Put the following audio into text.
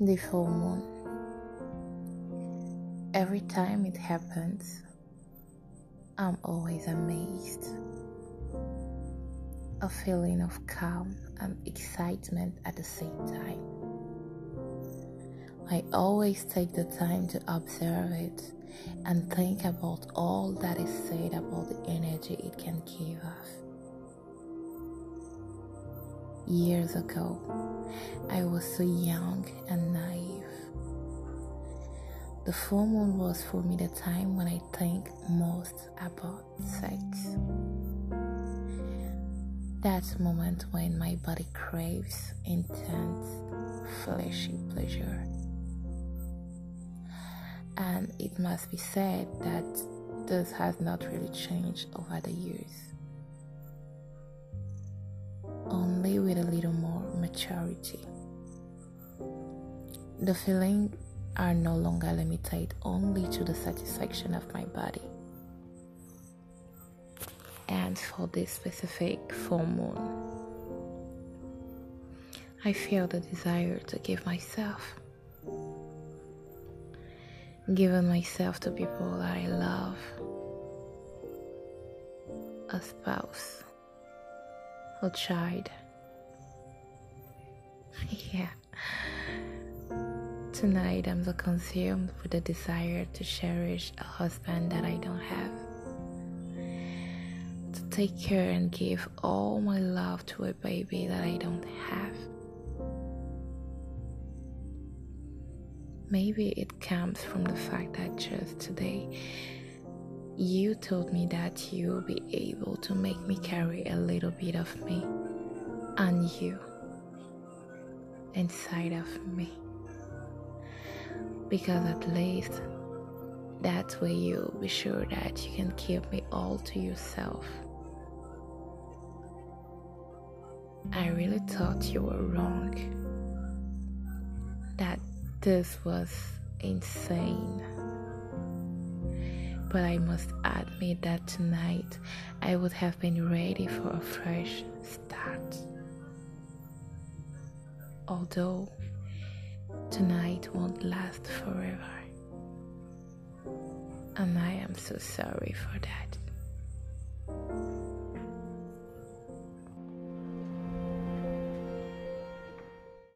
The full moon. Every time it happens, I'm always amazed. A feeling of calm and excitement at the same time. I always take the time to observe it and think about all that is said about the energy it can give off. Years ago, I was so young and naive. The full moon was for me the time when I think most about sex. That moment when my body craves intense, fleshy pleasure. And it must be said that this has not really changed over the years with a little more maturity. The feelings are no longer limited only to the satisfaction of my body. And for this specific full moon, I feel the desire to give myself, giving myself to people that I love, a spouse a child. yeah. Tonight I'm so consumed with the desire to cherish a husband that I don't have. To take care and give all my love to a baby that I don't have. Maybe it comes from the fact that just today you told me that you will be able to make me carry a little bit of me and you inside of me. Because at least that way you'll be sure that you can keep me all to yourself. I really thought you were wrong. That this was insane but I must admit that tonight I would have been ready for a fresh start. Although tonight won't last forever. And I am so sorry for that.